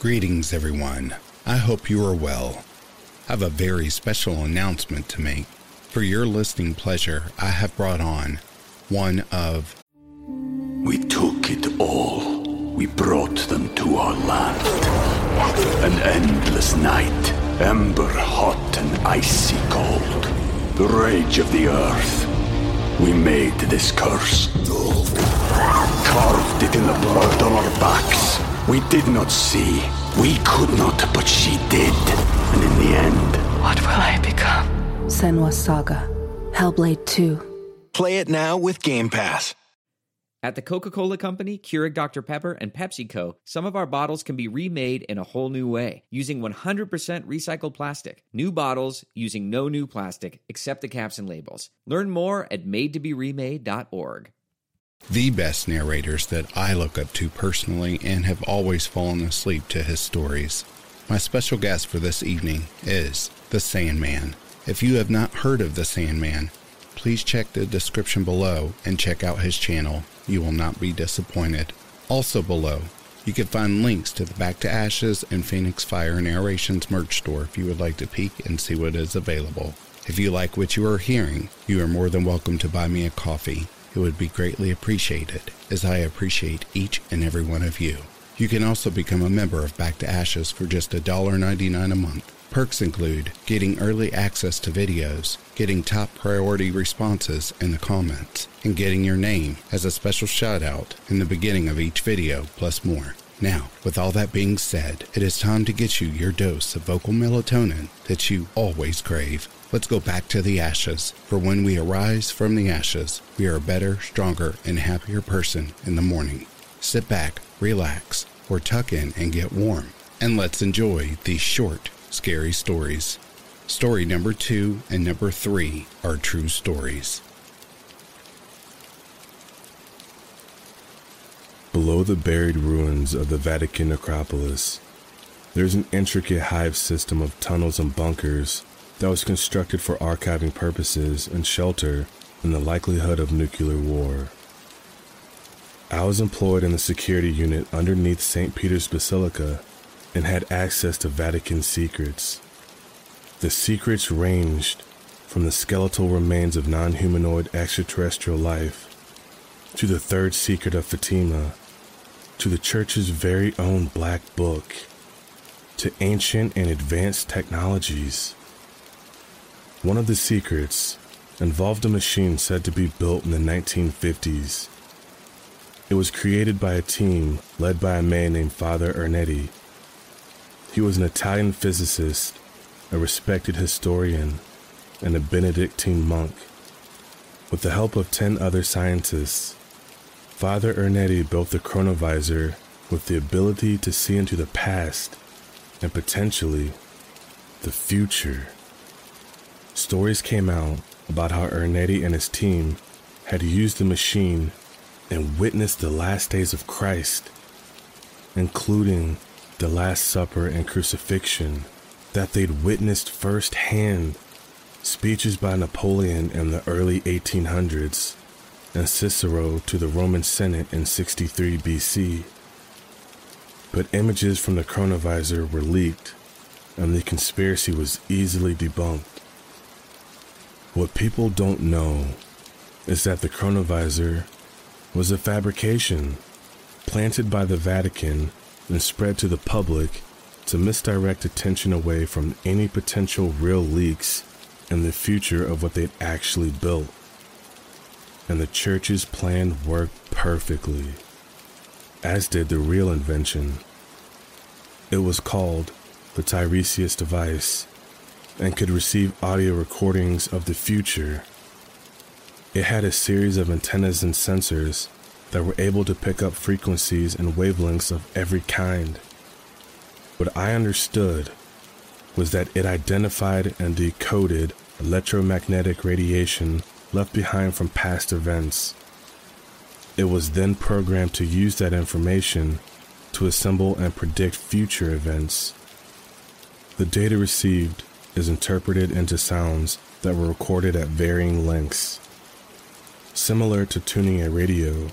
Greetings, everyone. I hope you are well. I have a very special announcement to make. For your listening pleasure, I have brought on one of we took it all. We brought them to our land. An endless night, ember hot and icy cold. The rage of the earth. We made this curse. Carved it in the blood on our backs. We did not see. We could not, but she did. And in the end, What will I become? Senua's Saga. Hellblade 2. Play it now with Game Pass. At the Coca Cola Company, Keurig Dr. Pepper, and PepsiCo, some of our bottles can be remade in a whole new way using 100% recycled plastic. New bottles using no new plastic except the caps and labels. Learn more at madetoberemade.org. the best narrators that I look up to personally and have always fallen asleep to his stories. My special guest for this evening is The Sandman. If you have not heard of The Sandman, please check the description below and check out his channel. You will not be disappointed. Also below, you can find links to the Back to Ashes and Phoenix Fire Narrations merch store if you would like to peek and see what is available. If you like what you are hearing, you are more than welcome to buy me a coffee. It would be greatly appreciated, as I appreciate each and every one of you. You can also become a member of Back to Ashes for just $1.99 a month. Perks include getting early access to videos, getting top priority responses in the comments, and getting your name as a special shout out in the beginning of each video, plus more. Now, with all that being said, it is time to get you your dose of vocal melatonin that you always crave. Let's go back to the ashes, for when we arise from the ashes, we are a better, stronger, and happier person in the morning. Sit back, relax, or tuck in and get warm, and let's enjoy these short, scary stories. Story number two and number three are true stories. Below the buried ruins of the Vatican necropolis, there's an intricate hive system of tunnels and bunkers that was constructed for archiving purposes and shelter in the likelihood of nuclear war. I was employed in the security unit underneath St. Peter's Basilica and had access to Vatican secrets. The secrets ranged from the skeletal remains of non humanoid extraterrestrial life to the third secret of Fatima, to the church's very own black book, to ancient and advanced technologies. One of the secrets involved a machine said to be built in the 1950s. It was created by a team led by a man named Father Ernetti. He was an Italian physicist, a respected historian, and a Benedictine monk. With the help of 10 other scientists, Father Ernetti built the chronovisor with the ability to see into the past and potentially the future. Stories came out about how Ernetti and his team had used the machine and witnessed the last days of Christ, including the Last Supper and crucifixion, that they'd witnessed firsthand speeches by Napoleon in the early 1800s and Cicero to the Roman Senate in 63 BC. But images from the chronovisor were leaked, and the conspiracy was easily debunked. What people don't know is that the chronovisor was a fabrication planted by the Vatican and spread to the public to misdirect attention away from any potential real leaks and the future of what they'd actually built. And the church's plan worked perfectly, as did the real invention. It was called the Tiresias device and could receive audio recordings of the future. It had a series of antennas and sensors that were able to pick up frequencies and wavelengths of every kind. What I understood was that it identified and decoded electromagnetic radiation left behind from past events. It was then programmed to use that information to assemble and predict future events. The data received is interpreted into sounds that were recorded at varying lengths. Similar to tuning a radio,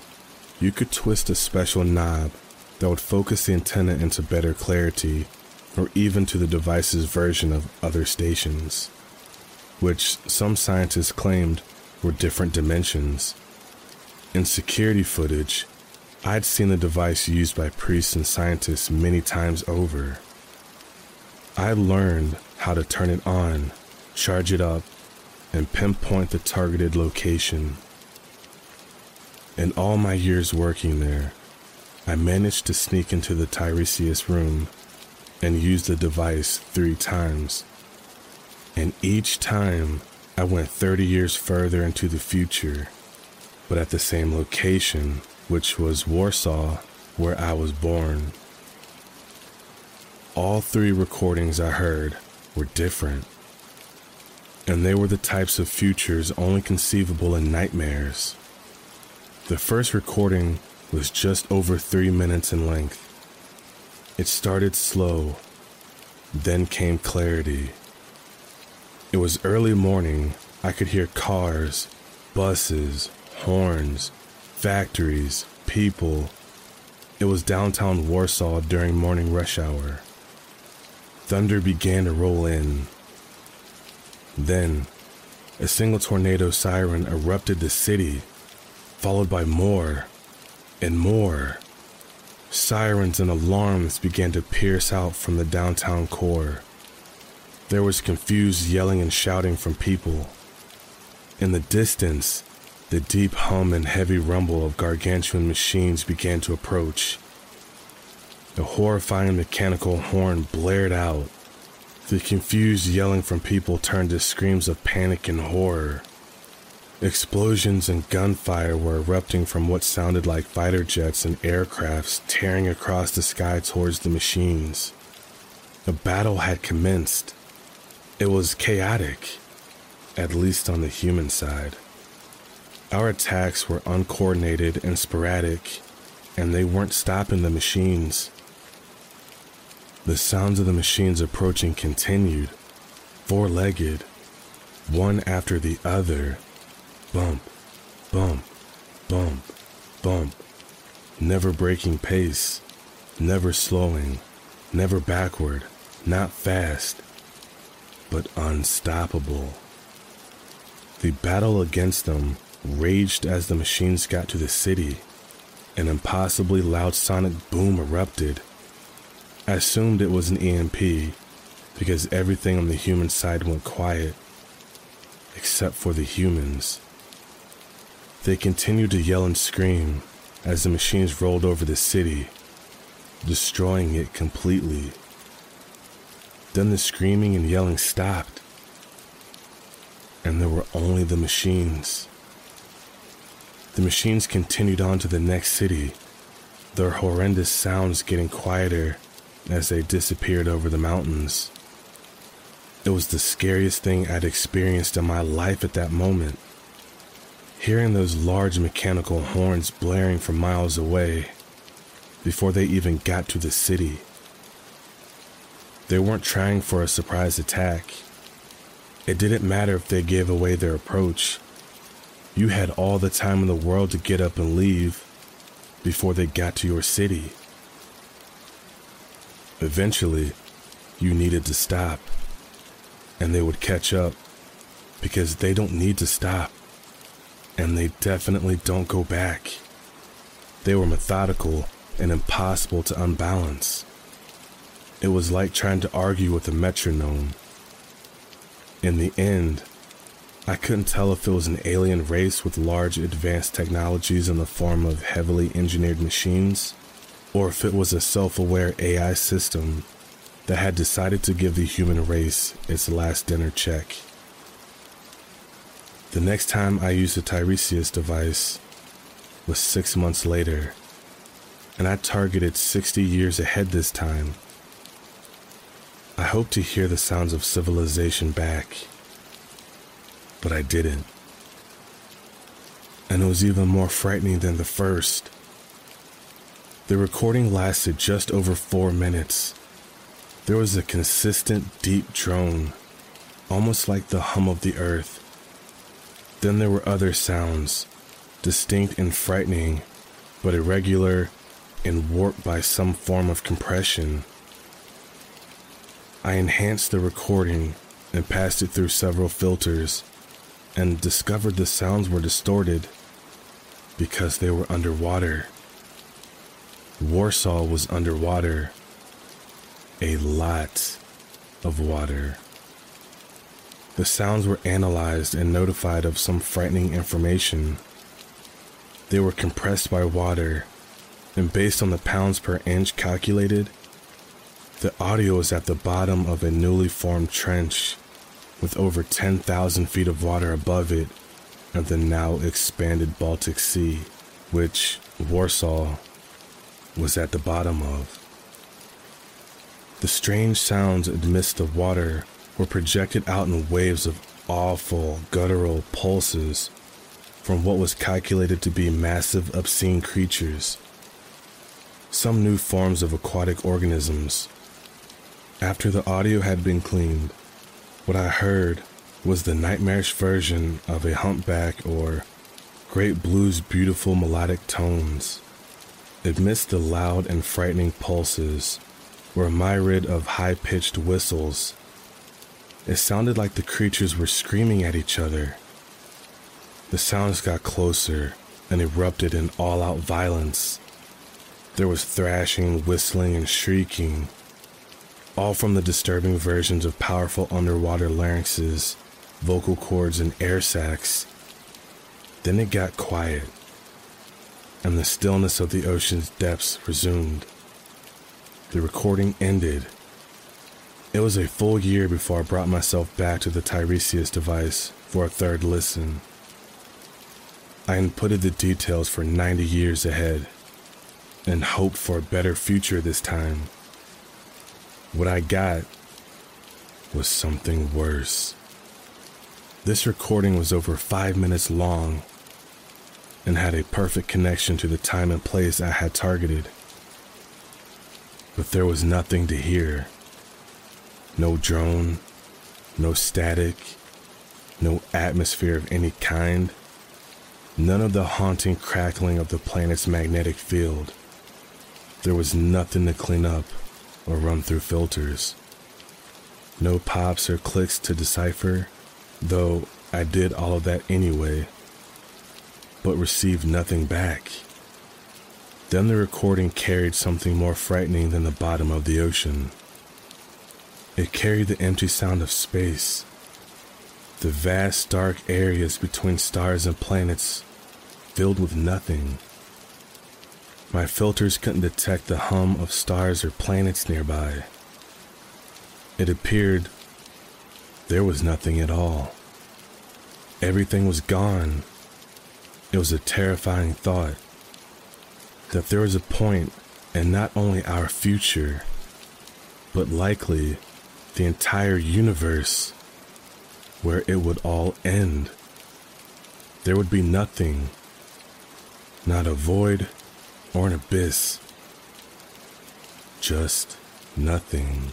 you could twist a special knob that would focus the antenna into better clarity or even to the device's version of other stations, which some scientists claimed were different dimensions. In security footage, I'd seen the device used by priests and scientists many times over. I learned how to turn it on, charge it up, and pinpoint the targeted location. In all my years working there, I managed to sneak into the Tiresias room and use the device three times. And each time, I went 30 years further into the future, but at the same location, which was Warsaw, where I was born. All three recordings I heard were different, and they were the types of futures only conceivable in nightmares. The first recording was just over three minutes in length. It started slow, then came clarity. It was early morning. I could hear cars, buses, horns, factories, people. It was downtown Warsaw during morning rush hour. Thunder began to roll in. Then, a single tornado siren erupted the city followed by more and more. Sirens and alarms began to pierce out from the downtown core. There was confused yelling and shouting from people. In the distance, the deep hum and heavy rumble of gargantuan machines began to approach. A horrifying mechanical horn blared out. The confused yelling from people turned to screams of panic and horror. Explosions and gunfire were erupting from what sounded like fighter jets and aircrafts tearing across the sky towards the machines. The battle had commenced. It was chaotic, at least on the human side. Our attacks were uncoordinated and sporadic, and they weren't stopping the machines. The sounds of the machines approaching continued, four legged, one after the other Bump, bump, bump, bump. Never breaking pace, never slowing, never backward, not fast, but unstoppable. The battle against them raged as the machines got to the city. An impossibly loud sonic boom erupted. I assumed it was an EMP because everything on the human side went quiet, except for the humans. They continued to yell and scream as the machines rolled over the city, destroying it completely. Then the screaming and yelling stopped, and there were only the machines. The machines continued on to the next city, their horrendous sounds getting quieter as they disappeared over the mountains. It was the scariest thing I'd experienced in my life at that moment hearing those large mechanical horns blaring from miles away before they even got to the city. They weren't trying for a surprise attack. It didn't matter if they gave away their approach. You had all the time in the world to get up and leave before they got to your city. Eventually, you needed to stop, and they would catch up because they don't need to stop. And they definitely don't go back. They were methodical and impossible to unbalance. It was like trying to argue with a metronome. In the end, I couldn't tell if it was an alien race with large advanced technologies in the form of heavily engineered machines, or if it was a self aware AI system that had decided to give the human race its last dinner check. The next time I used the Tiresias device was six months later, and I targeted 60 years ahead this time. I hoped to hear the sounds of civilization back, but I didn't. And it was even more frightening than the first. The recording lasted just over four minutes. There was a consistent, deep drone, almost like the hum of the earth. Then there were other sounds, distinct and frightening, but irregular and warped by some form of compression. I enhanced the recording and passed it through several filters and discovered the sounds were distorted because they were underwater. Warsaw was underwater. A lot of water. The sounds were analyzed and notified of some frightening information. They were compressed by water, and based on the pounds per inch calculated, the audio is at the bottom of a newly formed trench with over 10,000 feet of water above it and the now expanded Baltic Sea, which Warsaw was at the bottom of. The strange sounds amidst the water were projected out in waves of awful guttural pulses from what was calculated to be massive, obscene creatures. Some new forms of aquatic organisms. After the audio had been cleaned, what I heard was the nightmarish version of a humpback or great blue's beautiful melodic tones. Amidst the loud and frightening pulses were a myriad of high pitched whistles. It sounded like the creatures were screaming at each other. The sounds got closer and erupted in all out violence. There was thrashing, whistling, and shrieking, all from the disturbing versions of powerful underwater larynxes, vocal cords, and air sacs. Then it got quiet, and the stillness of the ocean's depths resumed. The recording ended. It was a full year before I brought myself back to the Tiresias device for a third listen. I inputted the details for 90 years ahead and hoped for a better future this time. What I got was something worse. This recording was over five minutes long and had a perfect connection to the time and place I had targeted. But there was nothing to hear. No drone, no static, no atmosphere of any kind, none of the haunting crackling of the planet's magnetic field. There was nothing to clean up or run through filters. No pops or clicks to decipher, though I did all of that anyway, but received nothing back. Then the recording carried something more frightening than the bottom of the ocean. It carried the empty sound of space, the vast dark areas between stars and planets filled with nothing. My filters couldn't detect the hum of stars or planets nearby. It appeared there was nothing at all. Everything was gone. It was a terrifying thought that there was a point in not only our future, but likely the entire universe where it would all end. There would be nothing, not a void or an abyss, just nothing.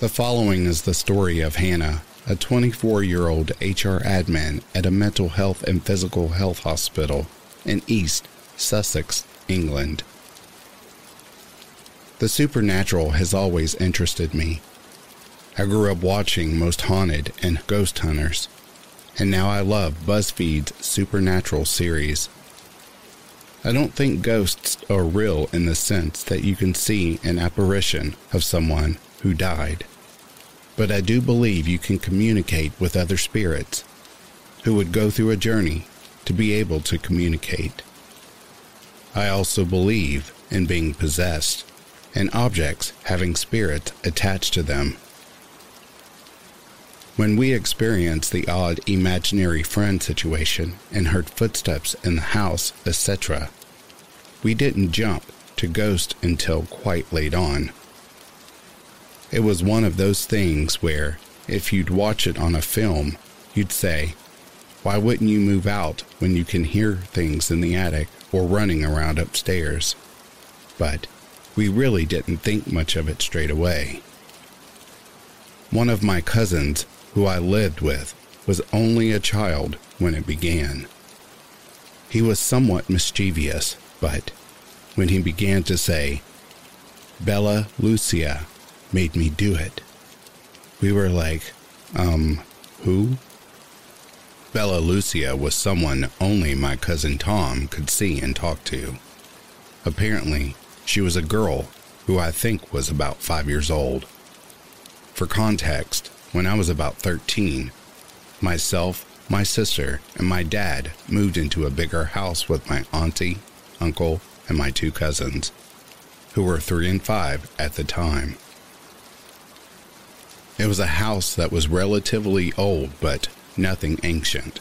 The following is the story of Hannah, a 24 year old HR admin at a mental health and physical health hospital in East Sussex, England. The supernatural has always interested me. I grew up watching Most Haunted and Ghost Hunters, and now I love BuzzFeed's Supernatural series. I don't think ghosts are real in the sense that you can see an apparition of someone who died. But I do believe you can communicate with other spirits who would go through a journey to be able to communicate. I also believe in being possessed and objects having spirits attached to them. When we experienced the odd imaginary friend situation and heard footsteps in the house, etc., we didn't jump to ghost until quite late on. It was one of those things where, if you'd watch it on a film, you'd say, Why wouldn't you move out when you can hear things in the attic or running around upstairs? But we really didn't think much of it straight away. One of my cousins, who I lived with, was only a child when it began. He was somewhat mischievous, but when he began to say, Bella Lucia made me do it, we were like, um, who? Bella Lucia was someone only my cousin Tom could see and talk to. Apparently, she was a girl who I think was about five years old. For context, when I was about 13, myself, my sister, and my dad moved into a bigger house with my auntie, uncle, and my two cousins, who were three and five at the time. It was a house that was relatively old, but nothing ancient.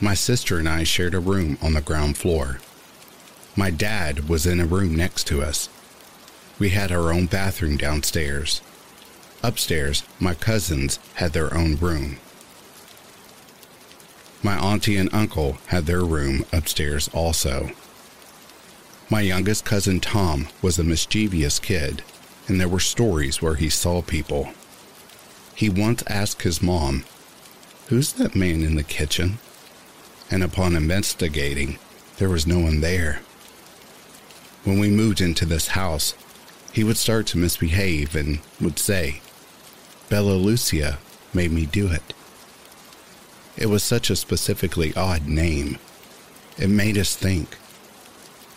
My sister and I shared a room on the ground floor. My dad was in a room next to us. We had our own bathroom downstairs. Upstairs, my cousins had their own room. My auntie and uncle had their room upstairs also. My youngest cousin Tom was a mischievous kid, and there were stories where he saw people. He once asked his mom, Who's that man in the kitchen? And upon investigating, there was no one there. When we moved into this house, he would start to misbehave and would say, Bella Lucia made me do it. It was such a specifically odd name. It made us think.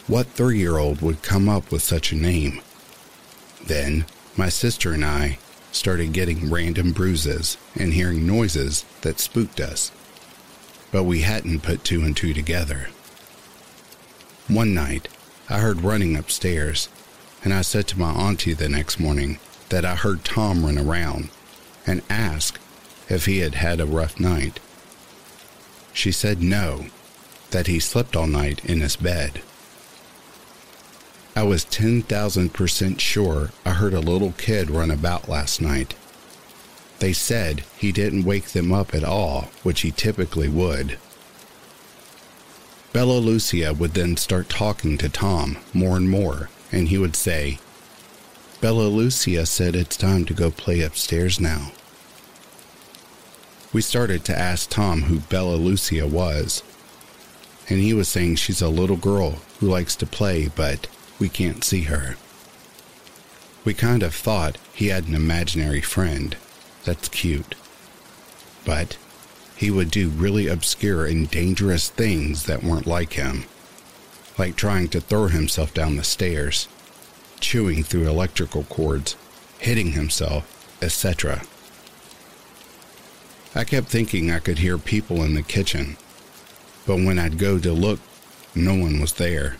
What three year old would come up with such a name? Then, my sister and I started getting random bruises and hearing noises that spooked us. But we hadn't put two and two together. One night, I heard running upstairs, and I said to my auntie the next morning that I heard Tom run around and ask if he had had a rough night. She said no, that he slept all night in his bed. I was 10,000% sure I heard a little kid run about last night. They said he didn't wake them up at all, which he typically would. Bella Lucia would then start talking to Tom more and more, and he would say, Bella Lucia said it's time to go play upstairs now. We started to ask Tom who Bella Lucia was, and he was saying she's a little girl who likes to play, but we can't see her. We kind of thought he had an imaginary friend. That's cute. But he would do really obscure and dangerous things that weren't like him, like trying to throw himself down the stairs, chewing through electrical cords, hitting himself, etc. I kept thinking I could hear people in the kitchen, but when I'd go to look, no one was there.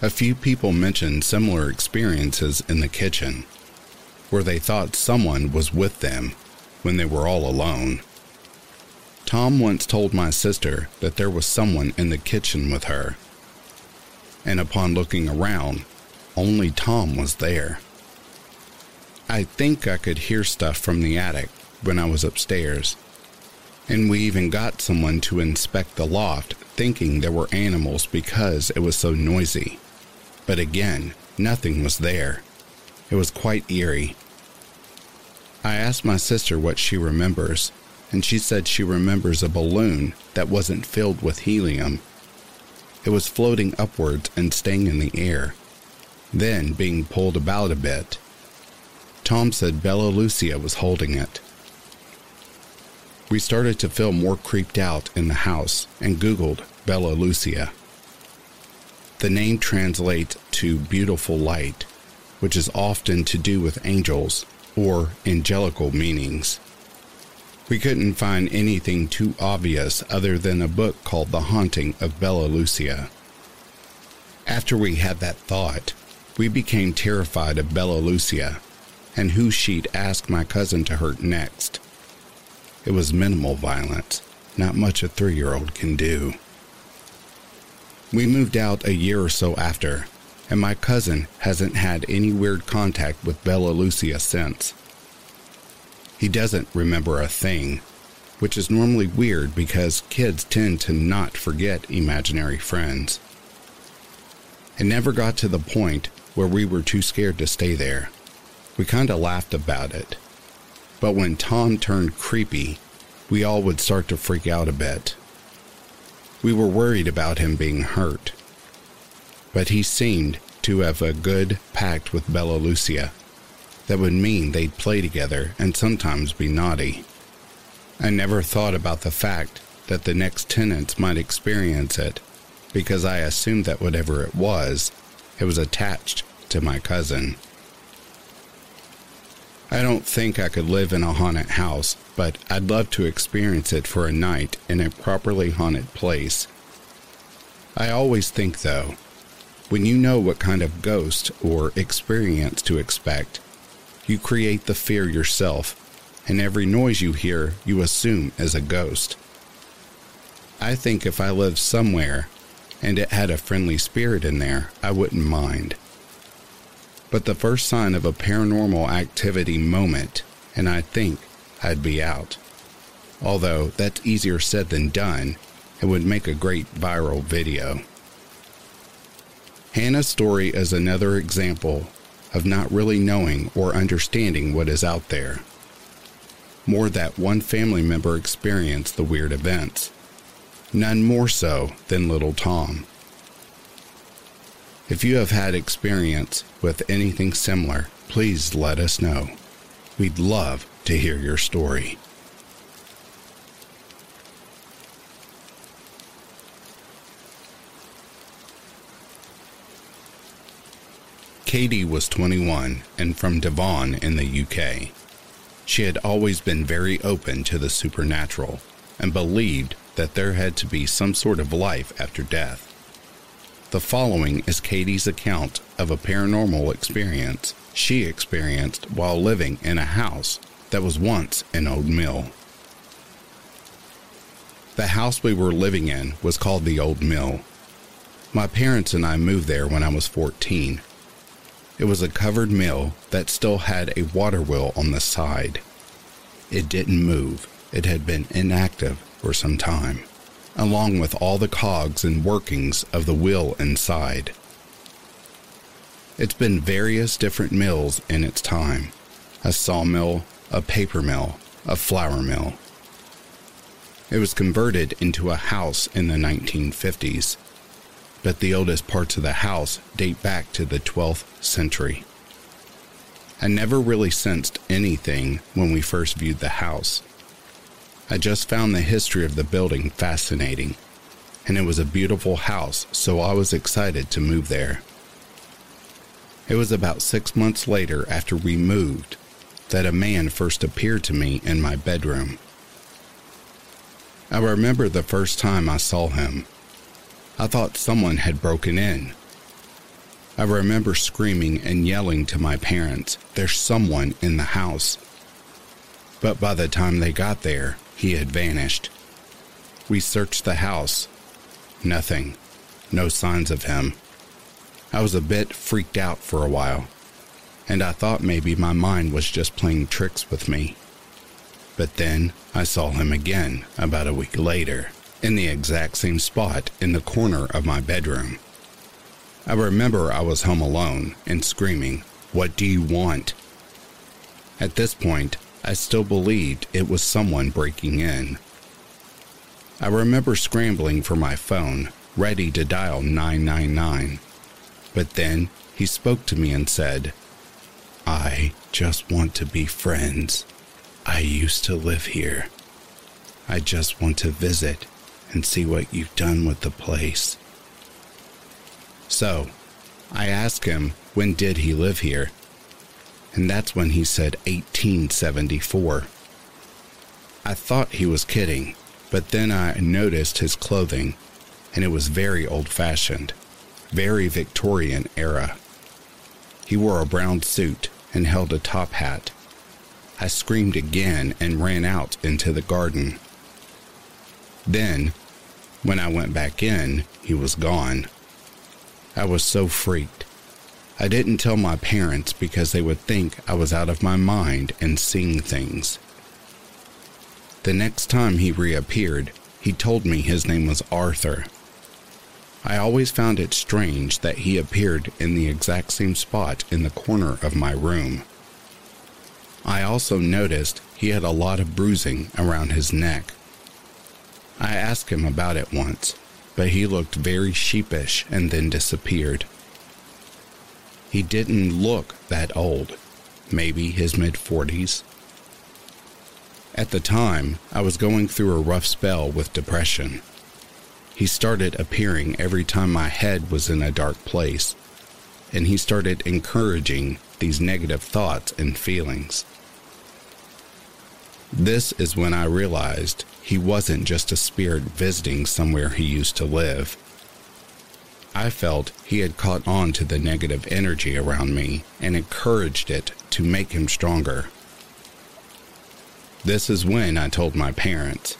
A few people mentioned similar experiences in the kitchen, where they thought someone was with them when they were all alone. Tom once told my sister that there was someone in the kitchen with her, and upon looking around, only Tom was there. I think I could hear stuff from the attic when I was upstairs, and we even got someone to inspect the loft thinking there were animals because it was so noisy. But again, nothing was there. It was quite eerie. I asked my sister what she remembers, and she said she remembers a balloon that wasn't filled with helium. It was floating upwards and staying in the air. Then being pulled about a bit. Tom said Bella Lucia was holding it. We started to feel more creeped out in the house and Googled Bella Lucia. The name translates to beautiful light, which is often to do with angels or angelical meanings. We couldn't find anything too obvious other than a book called The Haunting of Bella Lucia. After we had that thought, we became terrified of Bella Lucia and who she'd ask my cousin to hurt next. It was minimal violence, not much a three year old can do. We moved out a year or so after, and my cousin hasn't had any weird contact with Bella Lucia since. He doesn't remember a thing, which is normally weird because kids tend to not forget imaginary friends. It never got to the point where we were too scared to stay there. We kind of laughed about it. But when Tom turned creepy, we all would start to freak out a bit. We were worried about him being hurt. But he seemed to have a good pact with Bella Lucia that would mean they'd play together and sometimes be naughty. I never thought about the fact that the next tenants might experience it because I assumed that whatever it was, it was attached to my cousin. I don't think I could live in a haunted house, but I'd love to experience it for a night in a properly haunted place. I always think, though, when you know what kind of ghost or experience to expect, you create the fear yourself, and every noise you hear you assume is a ghost. I think if I lived somewhere and it had a friendly spirit in there, I wouldn't mind. But the first sign of a paranormal activity moment, and I think I'd be out. Although that's easier said than done, it would make a great viral video. Hannah's story is another example of not really knowing or understanding what is out there. More that one family member experienced the weird events. None more so than little Tom. If you have had experience with anything similar, please let us know. We'd love to hear your story. Katie was 21 and from Devon in the UK. She had always been very open to the supernatural and believed that there had to be some sort of life after death. The following is Katie's account of a paranormal experience she experienced while living in a house that was once an old mill. The house we were living in was called the Old Mill. My parents and I moved there when I was 14 it was a covered mill that still had a water wheel on the side. It didn't move. It had been inactive for some time, along with all the cogs and workings of the wheel inside. It's been various different mills in its time a sawmill, a paper mill, a flour mill. It was converted into a house in the 1950s but the oldest parts of the house date back to the 12th century. I never really sensed anything when we first viewed the house. I just found the history of the building fascinating, and it was a beautiful house, so I was excited to move there. It was about six months later after we moved that a man first appeared to me in my bedroom. I remember the first time I saw him. I thought someone had broken in. I remember screaming and yelling to my parents, There's someone in the house. But by the time they got there, he had vanished. We searched the house. Nothing. No signs of him. I was a bit freaked out for a while, and I thought maybe my mind was just playing tricks with me. But then I saw him again about a week later in the exact same spot in the corner of my bedroom. I remember I was home alone and screaming, What do you want? At this point, I still believed it was someone breaking in. I remember scrambling for my phone, ready to dial 999. But then he spoke to me and said, I just want to be friends. I used to live here. I just want to visit and see what you've done with the place. So, I asked him when did he live here? And that's when he said 1874. I thought he was kidding, but then I noticed his clothing, and it was very old fashioned, very Victorian era. He wore a brown suit and held a top hat. I screamed again and ran out into the garden. Then, when I went back in, he was gone. I was so freaked. I didn't tell my parents because they would think I was out of my mind and seeing things. The next time he reappeared, he told me his name was Arthur. I always found it strange that he appeared in the exact same spot in the corner of my room. I also noticed he had a lot of bruising around his neck. I asked him about it once, but he looked very sheepish and then disappeared. He didn't look that old, maybe his mid 40s. At the time, I was going through a rough spell with depression. He started appearing every time my head was in a dark place, and he started encouraging these negative thoughts and feelings. This is when I realized he wasn't just a spirit visiting somewhere he used to live. I felt he had caught on to the negative energy around me and encouraged it to make him stronger. This is when I told my parents.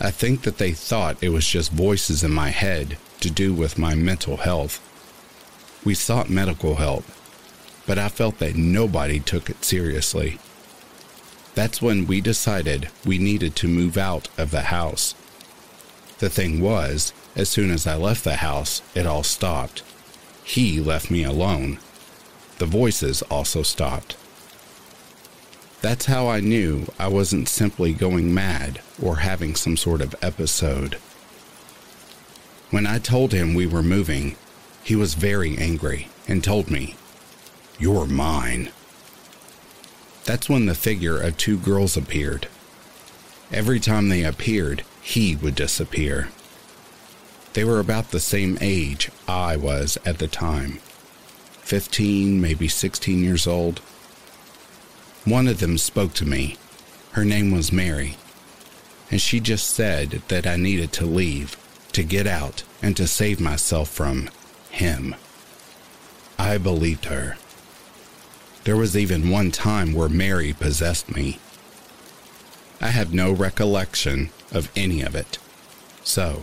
I think that they thought it was just voices in my head to do with my mental health. We sought medical help, but I felt that nobody took it seriously. That's when we decided we needed to move out of the house. The thing was, as soon as I left the house, it all stopped. He left me alone. The voices also stopped. That's how I knew I wasn't simply going mad or having some sort of episode. When I told him we were moving, he was very angry and told me, You're mine. That's when the figure of two girls appeared. Every time they appeared, he would disappear. They were about the same age I was at the time 15, maybe 16 years old. One of them spoke to me. Her name was Mary. And she just said that I needed to leave, to get out, and to save myself from him. I believed her. There was even one time where Mary possessed me. I have no recollection of any of it. So,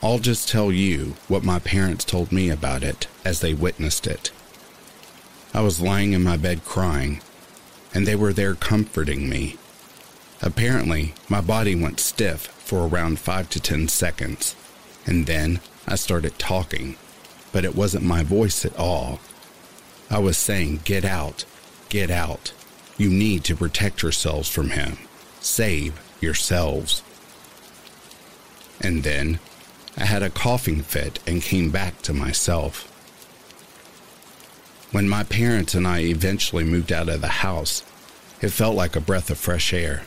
I'll just tell you what my parents told me about it as they witnessed it. I was lying in my bed crying, and they were there comforting me. Apparently, my body went stiff for around five to ten seconds, and then I started talking, but it wasn't my voice at all. I was saying, Get out, get out. You need to protect yourselves from him. Save yourselves. And then I had a coughing fit and came back to myself. When my parents and I eventually moved out of the house, it felt like a breath of fresh air,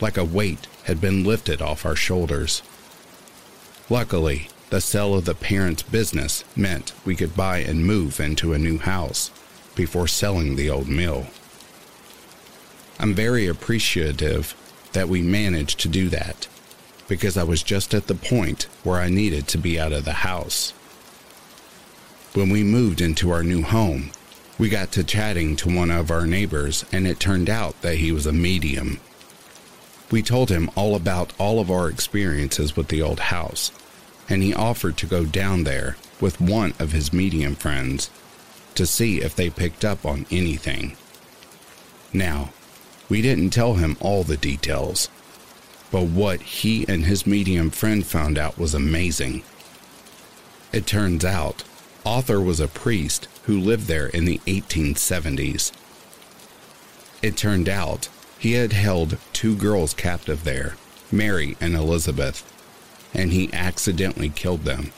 like a weight had been lifted off our shoulders. Luckily, the sale of the parents' business meant we could buy and move into a new house before selling the old mill. I'm very appreciative that we managed to do that because I was just at the point where I needed to be out of the house. When we moved into our new home, we got to chatting to one of our neighbors, and it turned out that he was a medium. We told him all about all of our experiences with the old house and he offered to go down there with one of his medium friends to see if they picked up on anything. Now, we didn't tell him all the details, but what he and his medium friend found out was amazing. It turns out, Arthur was a priest who lived there in the 1870s. It turned out he had held two girls captive there, Mary and Elizabeth and he accidentally killed them.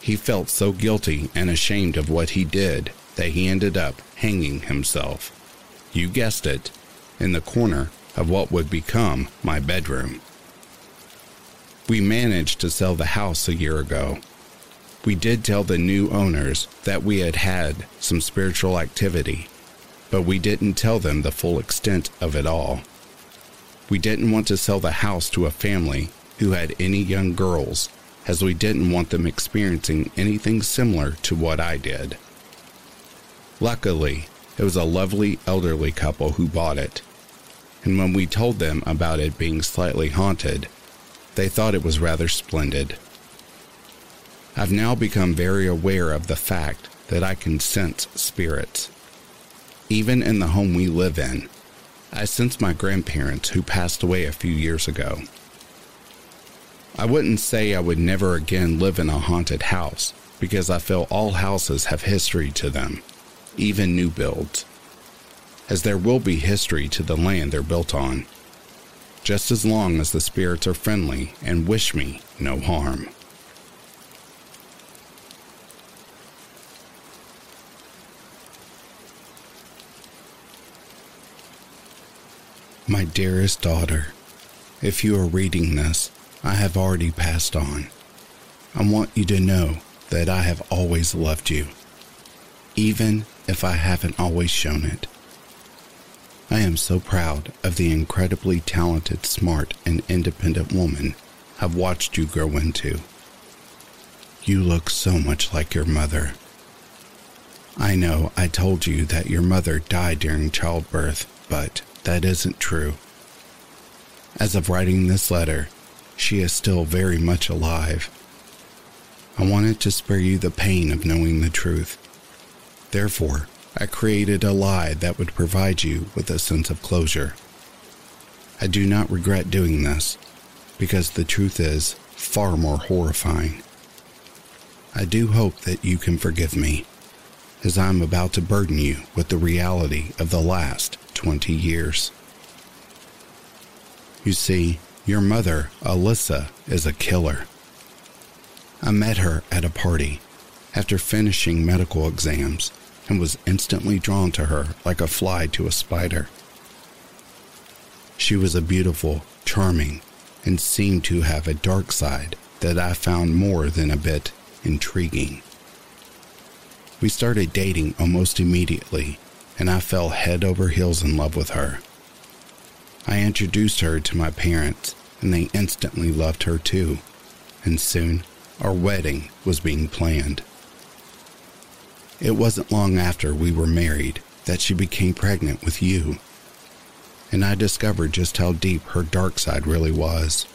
He felt so guilty and ashamed of what he did that he ended up hanging himself. You guessed it, in the corner of what would become my bedroom. We managed to sell the house a year ago. We did tell the new owners that we had had some spiritual activity, but we didn't tell them the full extent of it all. We didn't want to sell the house to a family who had any young girls as we didn't want them experiencing anything similar to what I did. Luckily, it was a lovely elderly couple who bought it, and when we told them about it being slightly haunted, they thought it was rather splendid. I've now become very aware of the fact that I can sense spirits. Even in the home we live in, I sense my grandparents who passed away a few years ago. I wouldn't say I would never again live in a haunted house because I feel all houses have history to them, even new builds, as there will be history to the land they're built on, just as long as the spirits are friendly and wish me no harm. My dearest daughter, if you are reading this, I have already passed on. I want you to know that I have always loved you, even if I haven't always shown it. I am so proud of the incredibly talented, smart, and independent woman I've watched you grow into. You look so much like your mother. I know I told you that your mother died during childbirth, but that isn't true. As of writing this letter, she is still very much alive. I wanted to spare you the pain of knowing the truth. Therefore, I created a lie that would provide you with a sense of closure. I do not regret doing this because the truth is far more horrifying. I do hope that you can forgive me, as I am about to burden you with the reality of the last 20 years. You see, your mother, Alyssa, is a killer. I met her at a party after finishing medical exams and was instantly drawn to her like a fly to a spider. She was a beautiful, charming, and seemed to have a dark side that I found more than a bit intriguing. We started dating almost immediately, and I fell head over heels in love with her. I introduced her to my parents, and they instantly loved her too, and soon our wedding was being planned. It wasn't long after we were married that she became pregnant with you, and I discovered just how deep her dark side really was.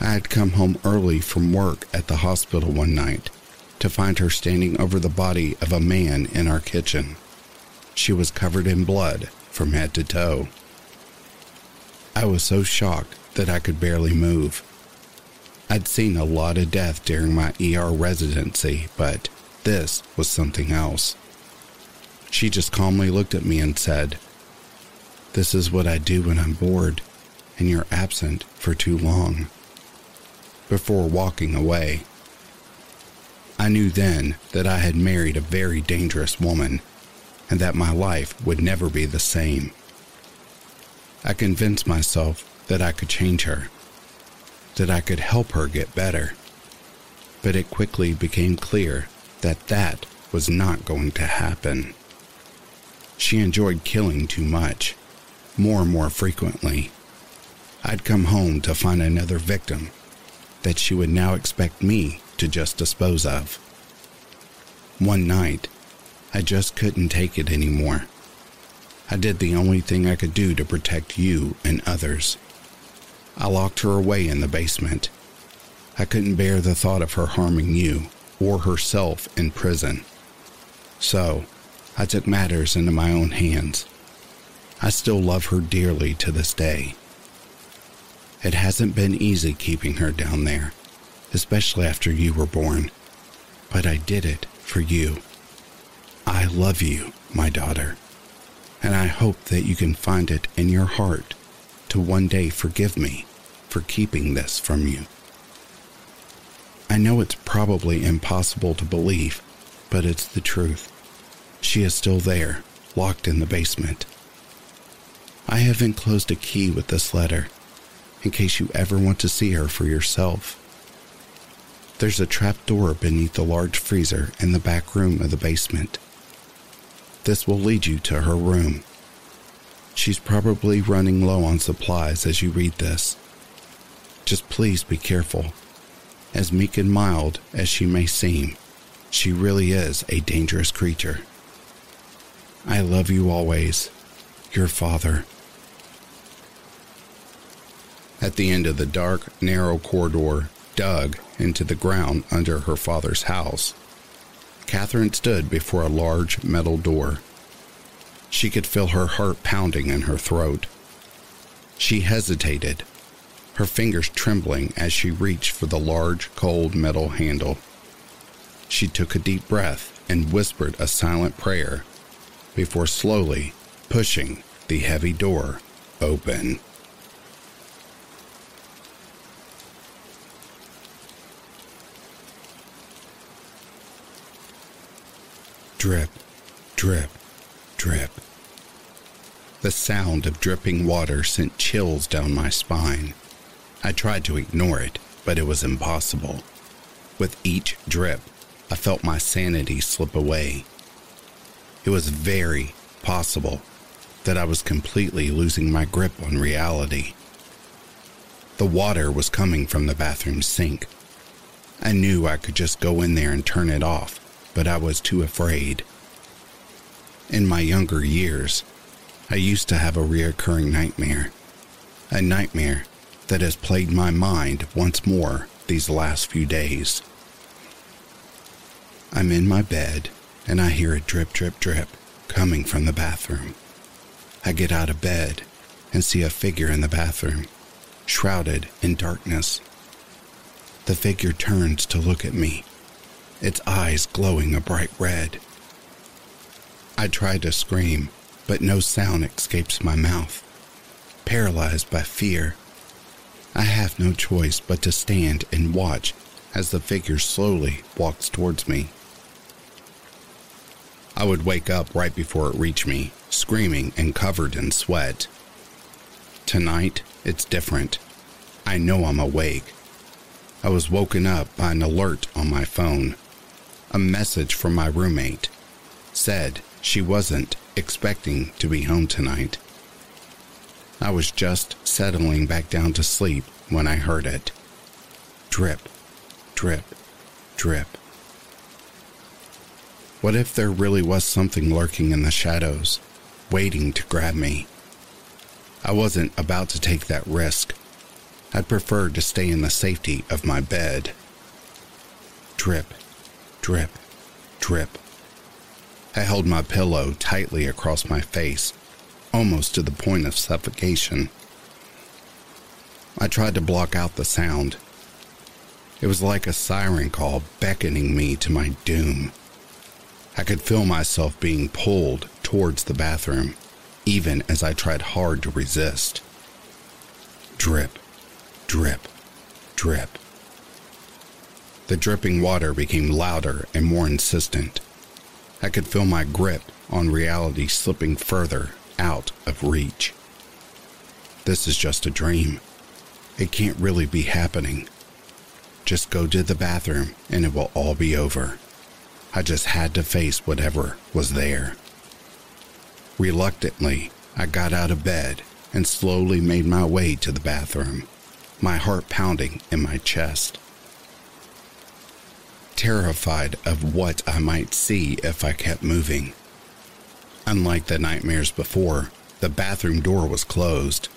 I had come home early from work at the hospital one night to find her standing over the body of a man in our kitchen. She was covered in blood from head to toe. I was so shocked that I could barely move. I'd seen a lot of death during my ER residency, but this was something else. She just calmly looked at me and said, This is what I do when I'm bored and you're absent for too long. Before walking away, I knew then that I had married a very dangerous woman and that my life would never be the same. I convinced myself that I could change her, that I could help her get better. But it quickly became clear that that was not going to happen. She enjoyed killing too much, more and more frequently. I'd come home to find another victim that she would now expect me to just dispose of. One night, I just couldn't take it anymore. I did the only thing I could do to protect you and others. I locked her away in the basement. I couldn't bear the thought of her harming you or herself in prison. So, I took matters into my own hands. I still love her dearly to this day. It hasn't been easy keeping her down there, especially after you were born, but I did it for you. I love you, my daughter and I hope that you can find it in your heart to one day forgive me for keeping this from you. I know it's probably impossible to believe, but it's the truth. She is still there, locked in the basement. I have enclosed a key with this letter in case you ever want to see her for yourself. There's a trap door beneath the large freezer in the back room of the basement. This will lead you to her room. She's probably running low on supplies as you read this. Just please be careful. As meek and mild as she may seem, she really is a dangerous creature. I love you always, your father. At the end of the dark, narrow corridor dug into the ground under her father's house, Catherine stood before a large metal door. She could feel her heart pounding in her throat. She hesitated, her fingers trembling as she reached for the large, cold metal handle. She took a deep breath and whispered a silent prayer before slowly pushing the heavy door open. Drip, drip, drip. The sound of dripping water sent chills down my spine. I tried to ignore it, but it was impossible. With each drip, I felt my sanity slip away. It was very possible that I was completely losing my grip on reality. The water was coming from the bathroom sink. I knew I could just go in there and turn it off, but I was too afraid. In my younger years, I used to have a reoccurring nightmare. A nightmare that has plagued my mind once more these last few days. I'm in my bed and I hear a drip, drip, drip coming from the bathroom. I get out of bed and see a figure in the bathroom, shrouded in darkness. The figure turns to look at me its eyes glowing a bright red. I try to scream, but no sound escapes my mouth. Paralyzed by fear, I have no choice but to stand and watch as the figure slowly walks towards me. I would wake up right before it reached me, screaming and covered in sweat. Tonight, it's different. I know I'm awake. I was woken up by an alert on my phone a message from my roommate. Said she wasn't expecting to be home tonight. I was just settling back down to sleep when I heard it. Drip, drip, drip. What if there really was something lurking in the shadows, waiting to grab me? I wasn't about to take that risk. I'd prefer to stay in the safety of my bed. Drip, Drip, drip. I held my pillow tightly across my face, almost to the point of suffocation. I tried to block out the sound. It was like a siren call beckoning me to my doom. I could feel myself being pulled towards the bathroom, even as I tried hard to resist. Drip, drip, drip. The dripping water became louder and more insistent. I could feel my grip on reality slipping further out of reach. This is just a dream. It can't really be happening. Just go to the bathroom and it will all be over. I just had to face whatever was there. Reluctantly, I got out of bed and slowly made my way to the bathroom, my heart pounding in my chest terrified of what I might see if I kept moving. Unlike the nightmares before, the bathroom door was closed.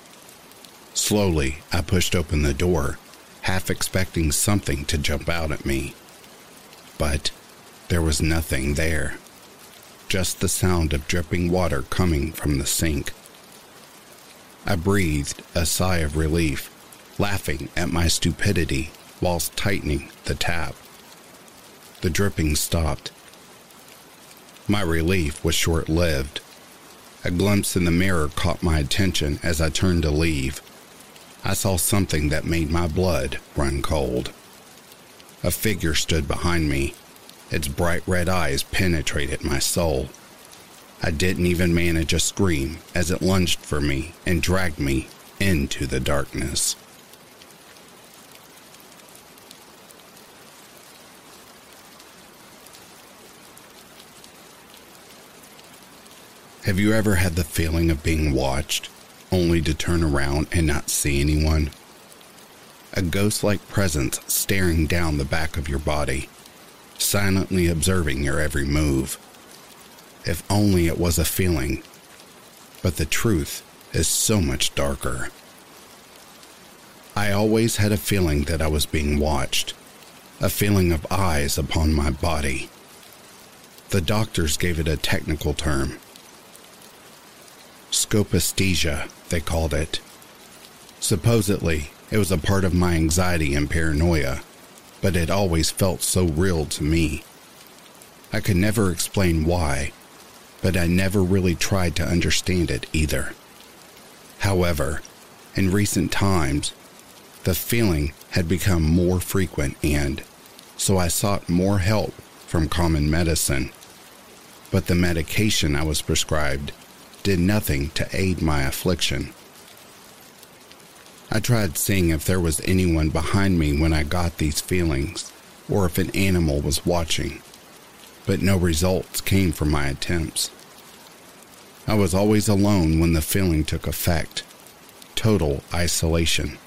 Slowly, I pushed open the door, half expecting something to jump out at me. But there was nothing there, just the sound of dripping water coming from the sink. I breathed a sigh of relief, laughing at my stupidity whilst tightening the tap. The dripping stopped. My relief was short lived. A glimpse in the mirror caught my attention as I turned to leave. I saw something that made my blood run cold. a figure stood behind me. Its bright red eyes penetrated my soul. I didn't even manage a scream as it lunged for me and dragged me into the darkness. Have you ever had the feeling of being watched, only to turn around and not see anyone? A ghost like presence staring down the back of your body, silently observing your every move. If only it was a feeling, but the truth is so much darker. I always had a feeling that I was being watched, a feeling of eyes upon my body. The doctors gave it a technical term Scopaesthesia, they called it. Supposedly, it was a part of my anxiety and paranoia, but it always felt so real to me. I could never explain why, but I never really tried to understand it either. However, in recent times, the feeling had become more frequent and so I sought more help from common medicine. But the medication I was prescribed did nothing to aid my affliction. I tried seeing if there was anyone behind me when I got these feelings, or if an animal was watching, but no results came from my attempts. I was always alone when the feeling took effect total isolation.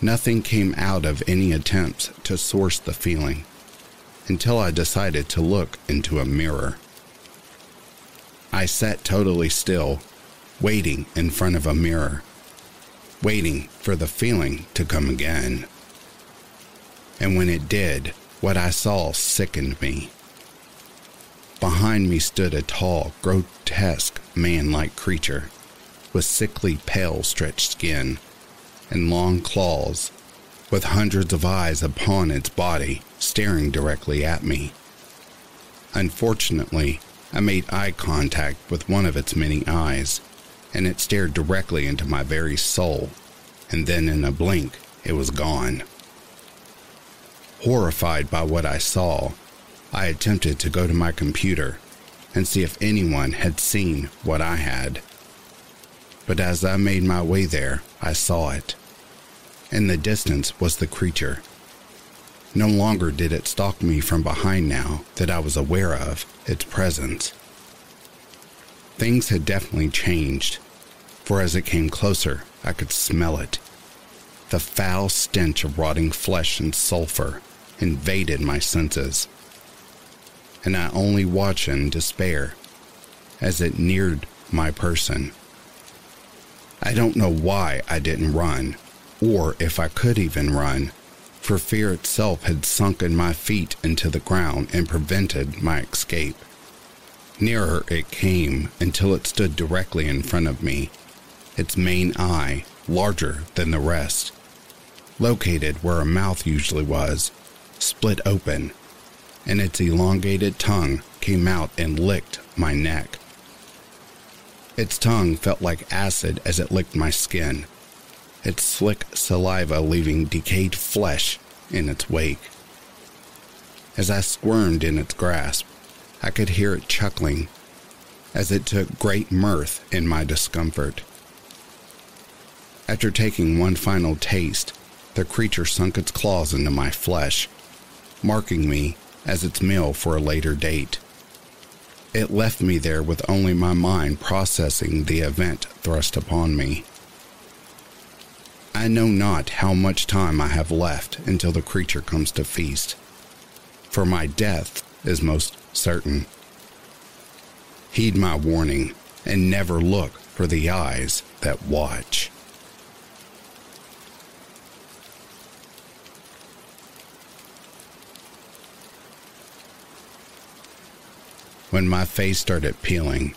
Nothing came out of any attempts to source the feeling until I decided to look into a mirror. I sat totally still, waiting in front of a mirror, waiting for the feeling to come again. And when it did, what I saw sickened me. Behind me stood a tall, grotesque, man like creature with sickly, pale, stretched skin and long claws, with hundreds of eyes upon its body staring directly at me. Unfortunately, I made eye contact with one of its many eyes, and it stared directly into my very soul, and then in a blink, it was gone. Horrified by what I saw, I attempted to go to my computer and see if anyone had seen what I had. But as I made my way there, I saw it. In the distance was the creature no longer did it stalk me from behind now that I was aware of its presence. Things had definitely changed, for as it came closer, I could smell it. The foul stench of rotting flesh and sulfur invaded my senses, and I only watched in despair as it neared my person. I don't know why I didn't run, or if I could even run for fear itself had sunken my feet into the ground and prevented my escape. Nearer it came until it stood directly in front of me, its main eye larger than the rest, located where a mouth usually was, split open, and its elongated tongue came out and licked my neck. Its tongue felt like acid as it licked my skin, its slick saliva leaving decayed flesh in its wake. As I squirmed in its grasp, I could hear it chuckling as it took great mirth in my discomfort. After taking one final taste, the creature sunk its claws into my flesh, marking me as its meal for a later date. It left me there with only my mind processing the event thrust upon me. I know not how much time I have left until the creature comes to feast, for my death is most certain. Heed my warning and never look for the eyes that watch. When my face started peeling,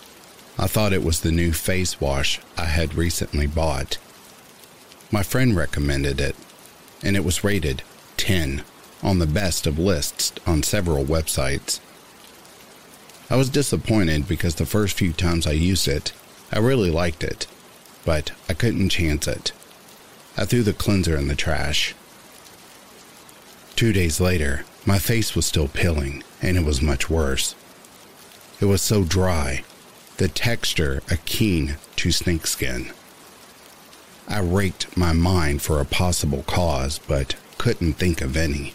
I thought it was the new face wash I had recently bought. My friend recommended it, and it was rated 10 on the best of lists on several websites. I was disappointed because the first few times I used it, I really liked it, but I couldn't chance it. I threw the cleanser in the trash. Two days later, my face was still peeling, and it was much worse. It was so dry, the texture akin to snakeskin. I raked my mind for a possible cause, but couldn't think of any.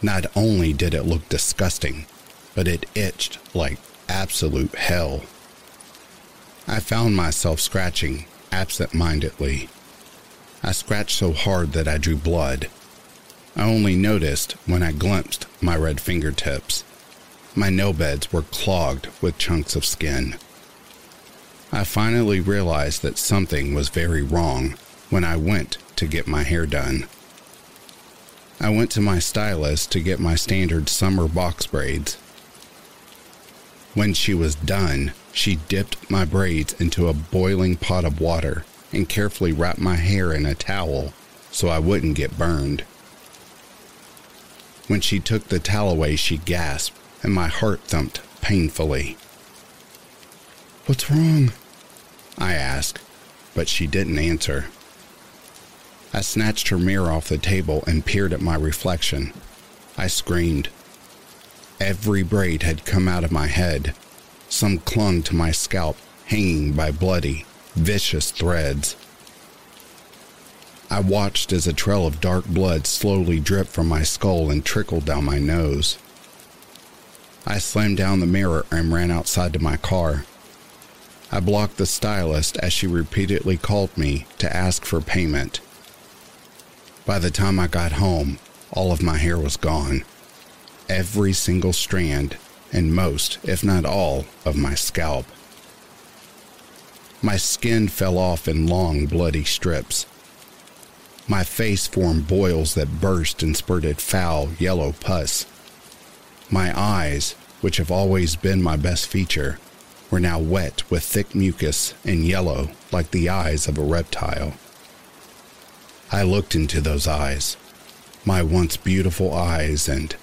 Not only did it look disgusting, but it itched like absolute hell. I found myself scratching absent mindedly. I scratched so hard that I drew blood. I only noticed when I glimpsed my red fingertips. My nail beds were clogged with chunks of skin. I finally realized that something was very wrong when I went to get my hair done. I went to my stylist to get my standard summer box braids. When she was done, she dipped my braids into a boiling pot of water and carefully wrapped my hair in a towel so I wouldn't get burned. When she took the towel away, she gasped and my heart thumped painfully. What's wrong? I asked, but she didn't answer. I snatched her mirror off the table and peered at my reflection. I screamed. Every braid had come out of my head. Some clung to my scalp, hanging by bloody, vicious threads. I watched as a trail of dark blood slowly dripped from my skull and trickled down my nose. I slammed down the mirror and ran outside to my car. I blocked the stylist as she repeatedly called me to ask for payment. By the time I got home, all of my hair was gone. Every single strand, and most, if not all, of my scalp. My skin fell off in long, bloody strips. My face formed boils that burst and spurted foul, yellow pus. My eyes, which have always been my best feature, were now wet with thick mucus and yellow like the eyes of a reptile. I looked into those eyes, my once beautiful eyes, and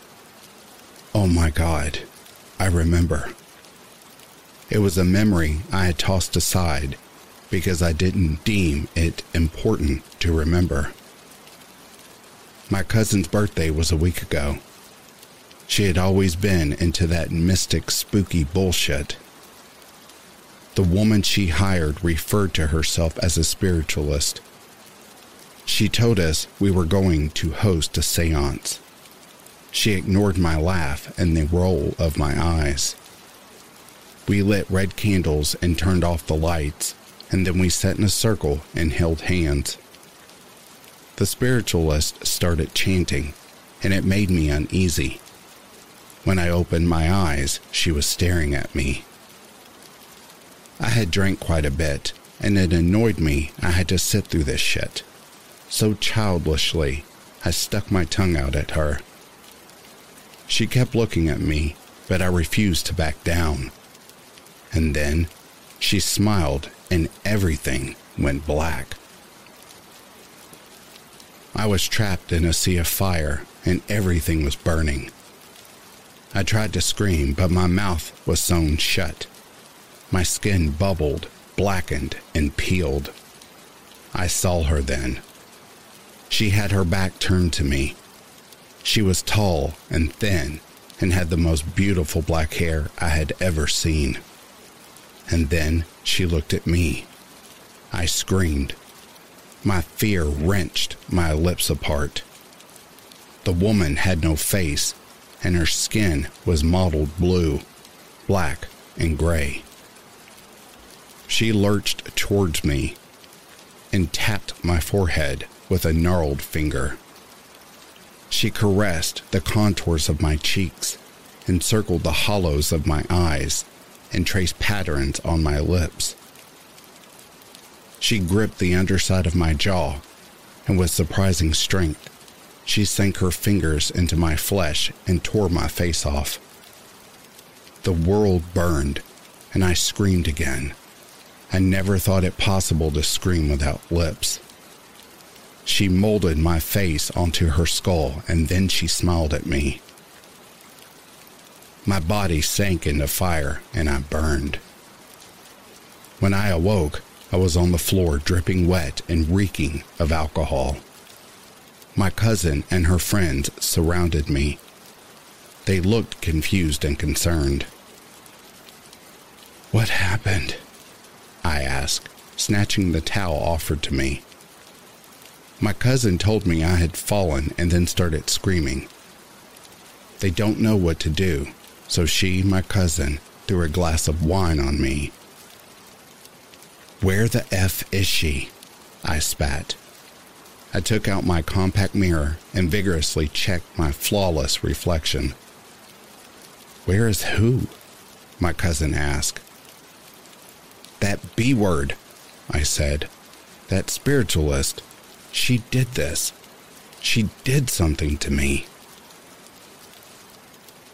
oh my God, I remember. It was a memory I had tossed aside because I didn't deem it important to remember. My cousin's birthday was a week ago. She had always been into that mystic, spooky bullshit. The woman she hired referred to herself as a spiritualist. She told us we were going to host a seance. She ignored my laugh and the roll of my eyes. We lit red candles and turned off the lights, and then we sat in a circle and held hands. The spiritualist started chanting, and it made me uneasy. When I opened my eyes, she was staring at me. I had drank quite a bit, and it annoyed me I had to sit through this shit. So childishly, I stuck my tongue out at her. She kept looking at me, but I refused to back down. And then she smiled, and everything went black. I was trapped in a sea of fire, and everything was burning. I tried to scream, but my mouth was sewn shut. My skin bubbled, blackened, and peeled. I saw her then. She had her back turned to me. She was tall and thin and had the most beautiful black hair I had ever seen. And then she looked at me. I screamed. My fear wrenched my lips apart. The woman had no face, and her skin was mottled blue, black, and gray. She lurched towards me and tapped my forehead with a gnarled finger. She caressed the contours of my cheeks, encircled the hollows of my eyes, and traced patterns on my lips. She gripped the underside of my jaw, and with surprising strength, she sank her fingers into my flesh and tore my face off. The world burned, and I screamed again. I never thought it possible to scream without lips. She molded my face onto her skull, and then she smiled at me. My body sank into fire, and I burned. When I awoke, I was on the floor dripping wet and reeking of alcohol. My cousin and her friends surrounded me. They looked confused and concerned. What happened? I asked, snatching the towel offered to me. My cousin told me I had fallen and then started screaming. They don't know what to do, so she, my cousin, threw a glass of wine on me. Where the F is she? I spat. I took out my compact mirror and vigorously checked my flawless reflection. Where is who? My cousin asked. That B word, I said. That spiritualist. She did this. She did something to me.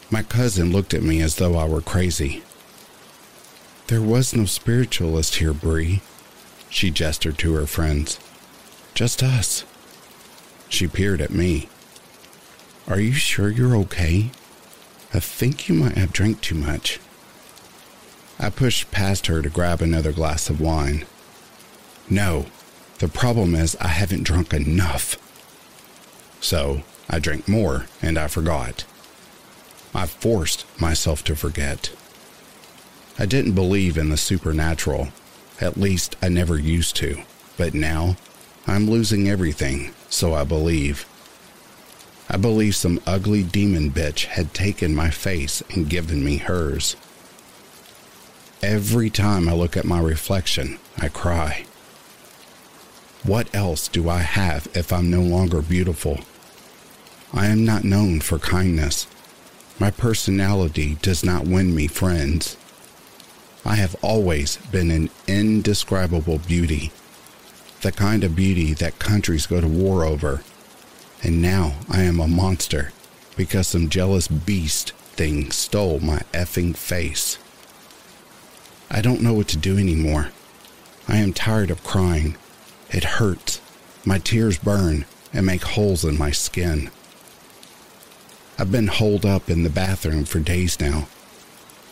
My cousin looked at me as though I were crazy. There was no spiritualist here, Bree. She gestured to her friends. Just us. She peered at me. Are you sure you're okay? I think you might have drank too much. I pushed past her to grab another glass of wine. No, the problem is I haven't drunk enough. So I drank more and I forgot. I forced myself to forget. I didn't believe in the supernatural. At least I never used to. But now I'm losing everything, so I believe. I believe some ugly demon bitch had taken my face and given me hers. Every time I look at my reflection, I cry. What else do I have if I'm no longer beautiful? I am not known for kindness. My personality does not win me friends. I have always been an indescribable beauty, the kind of beauty that countries go to war over. And now I am a monster because some jealous beast thing stole my effing face. I don't know what to do anymore. I am tired of crying. It hurts. My tears burn and make holes in my skin. I've been holed up in the bathroom for days now.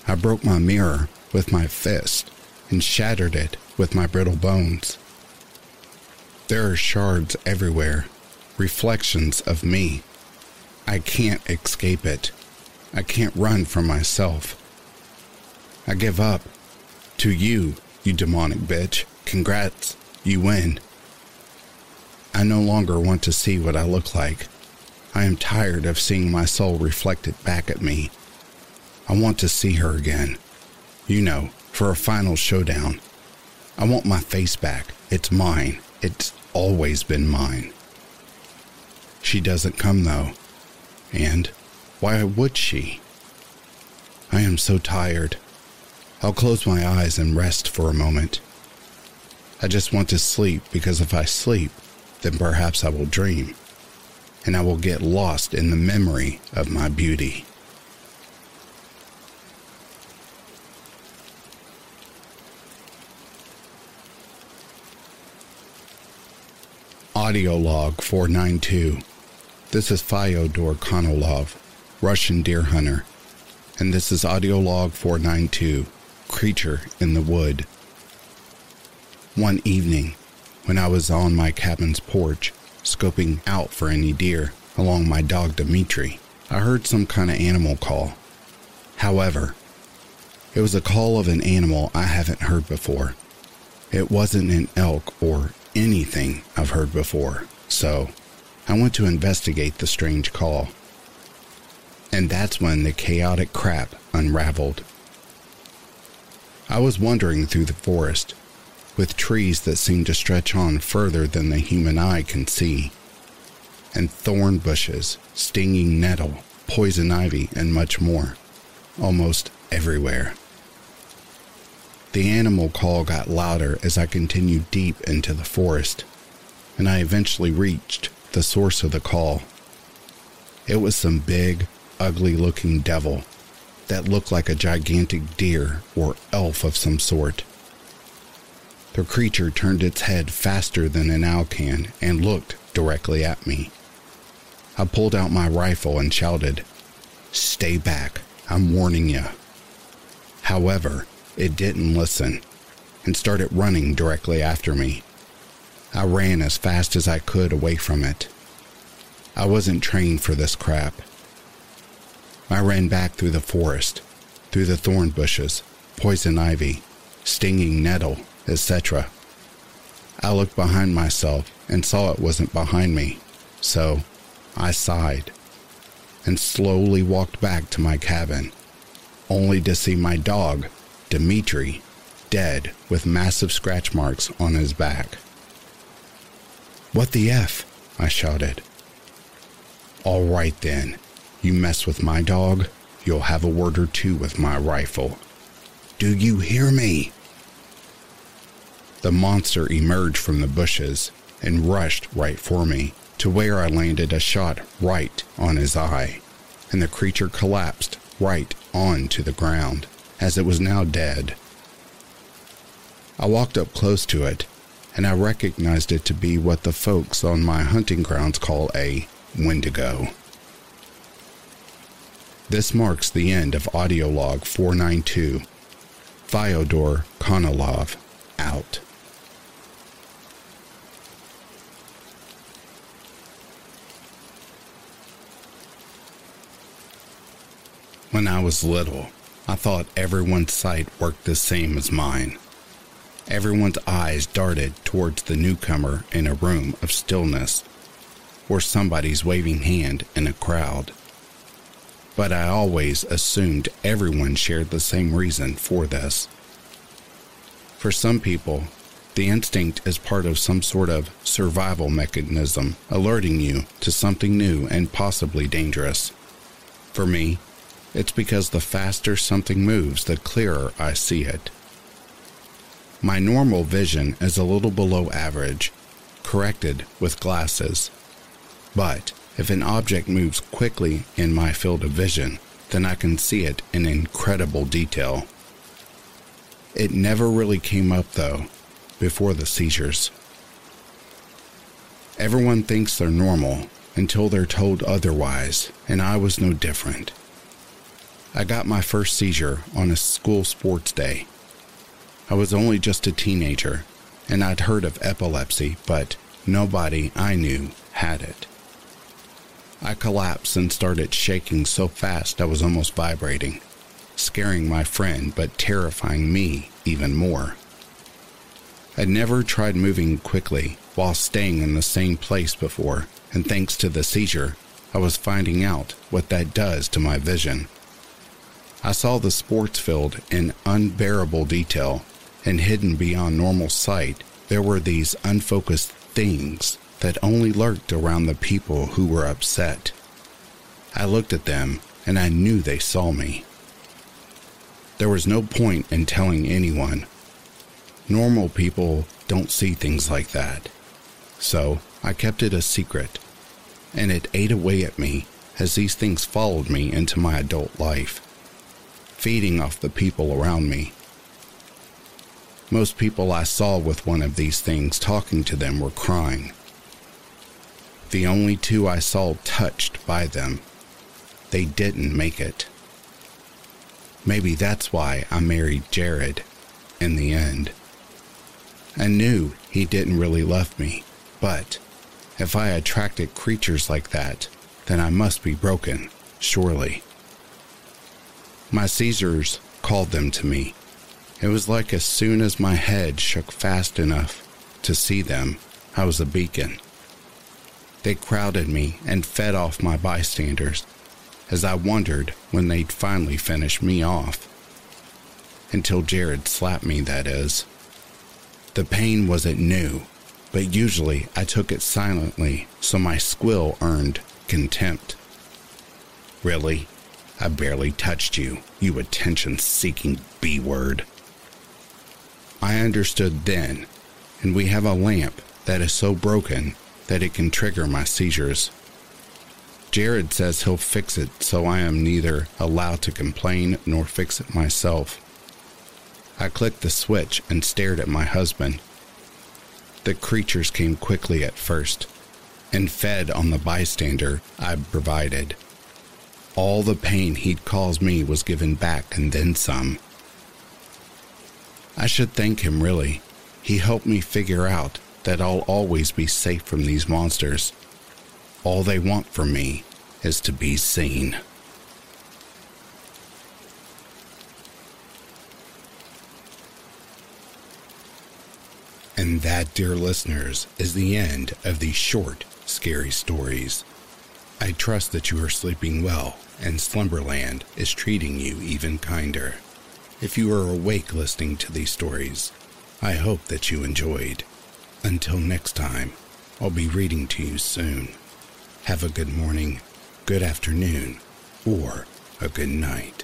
I broke my mirror with my fist and shattered it with my brittle bones. There are shards everywhere, reflections of me. I can't escape it. I can't run from myself. I give up. To you, you demonic bitch. Congrats, you win. I no longer want to see what I look like. I am tired of seeing my soul reflected back at me. I want to see her again. You know, for a final showdown. I want my face back. It's mine. It's always been mine. She doesn't come, though. And why would she? I am so tired. I'll close my eyes and rest for a moment. I just want to sleep because if I sleep, then perhaps I will dream and I will get lost in the memory of my beauty. Audio log 492. This is Fyodor Konolov, Russian deer hunter, and this is audio log 492, Creature in the Wood. One evening, when I was on my cabin's porch, scoping out for any deer along my dog Dimitri, I heard some kind of animal call. However, it was a call of an animal I haven't heard before. It wasn't an elk or anything I've heard before, so I went to investigate the strange call. And that's when the chaotic crap unraveled. I was wandering through the forest with trees that seemed to stretch on further than the human eye can see, and thorn bushes, stinging nettle, poison ivy, and much more, almost everywhere. The animal call got louder as I continued deep into the forest, and I eventually reached the source of the call. It was some big, ugly looking devil that looked like a gigantic deer or elf of some sort. The creature turned its head faster than an owl can and looked directly at me. I pulled out my rifle and shouted, Stay back, I'm warning you. However, it didn't listen and started running directly after me. I ran as fast as I could away from it. I wasn't trained for this crap. I ran back through the forest, through the thorn bushes, poison ivy, stinging nettle, etc. I looked behind myself and saw it wasn't behind me, so I sighed and slowly walked back to my cabin, only to see my dog, Dimitri, dead with massive scratch marks on his back. What the F? I shouted. All right then, you mess with my dog, you'll have a word or two with my rifle. Do you hear me? The monster emerged from the bushes and rushed right for me to where I landed a shot right on his eye, and the creature collapsed right onto the ground as it was now dead. I walked up close to it, and I recognized it to be what the folks on my hunting grounds call a wendigo. This marks the end of audio log 492. Fyodor Konolov out. When I was little, I thought everyone's sight worked the same as mine. Everyone's eyes darted towards the newcomer in a room of stillness or somebody's waving hand in a crowd. But I always assumed everyone shared the same reason for this. For some people, the instinct is part of some sort of survival mechanism alerting you to something new and possibly dangerous. For me, it's because the faster something moves, the clearer I see it. My normal vision is a little below average, corrected with glasses. But if an object moves quickly in my field of vision, then I can see it in incredible detail. It never really came up, though, before the seizures. Everyone thinks they're normal until they're told otherwise, and I was no different. I got my first seizure on a school sports day. I was only just a teenager, and I'd heard of epilepsy, but nobody I knew had it. I collapsed and started shaking so fast I was almost vibrating, scaring my friend but terrifying me even more. I'd never tried moving quickly while staying in the same place before, and thanks to the seizure, I was finding out what that does to my vision. I saw the sports field in unbearable detail, and hidden beyond normal sight, there were these unfocused things that only lurked around the people who were upset. I looked at them, and I knew they saw me. There was no point in telling anyone. Normal people don't see things like that. So I kept it a secret, and it ate away at me as these things followed me into my adult life feeding off the people around me. Most people I saw with one of these things talking to them were crying. The only two I saw touched by them, they didn't make it. Maybe that's why I married Jared in the end. I knew he didn't really love me, but if I attracted creatures like that, then I must be broken, surely. My seizures called them to me. It was like as soon as my head shook fast enough to see them, I was a beacon. They crowded me and fed off my bystanders as I wondered when they'd finally finish me off. Until Jared slapped me, that is. The pain wasn't new, but usually I took it silently, so my squill earned contempt. Really? I barely touched you, you attention seeking B word. I understood then, and we have a lamp that is so broken that it can trigger my seizures. Jared says he'll fix it so I am neither allowed to complain nor fix it myself. I clicked the switch and stared at my husband. The creatures came quickly at first and fed on the bystander I provided. All the pain he'd caused me was given back and then some. I should thank him, really. He helped me figure out that I'll always be safe from these monsters. All they want from me is to be seen. And that, dear listeners, is the end of these short, scary stories. I trust that you are sleeping well and Slumberland is treating you even kinder. If you are awake listening to these stories, I hope that you enjoyed. Until next time, I'll be reading to you soon. Have a good morning, good afternoon, or a good night.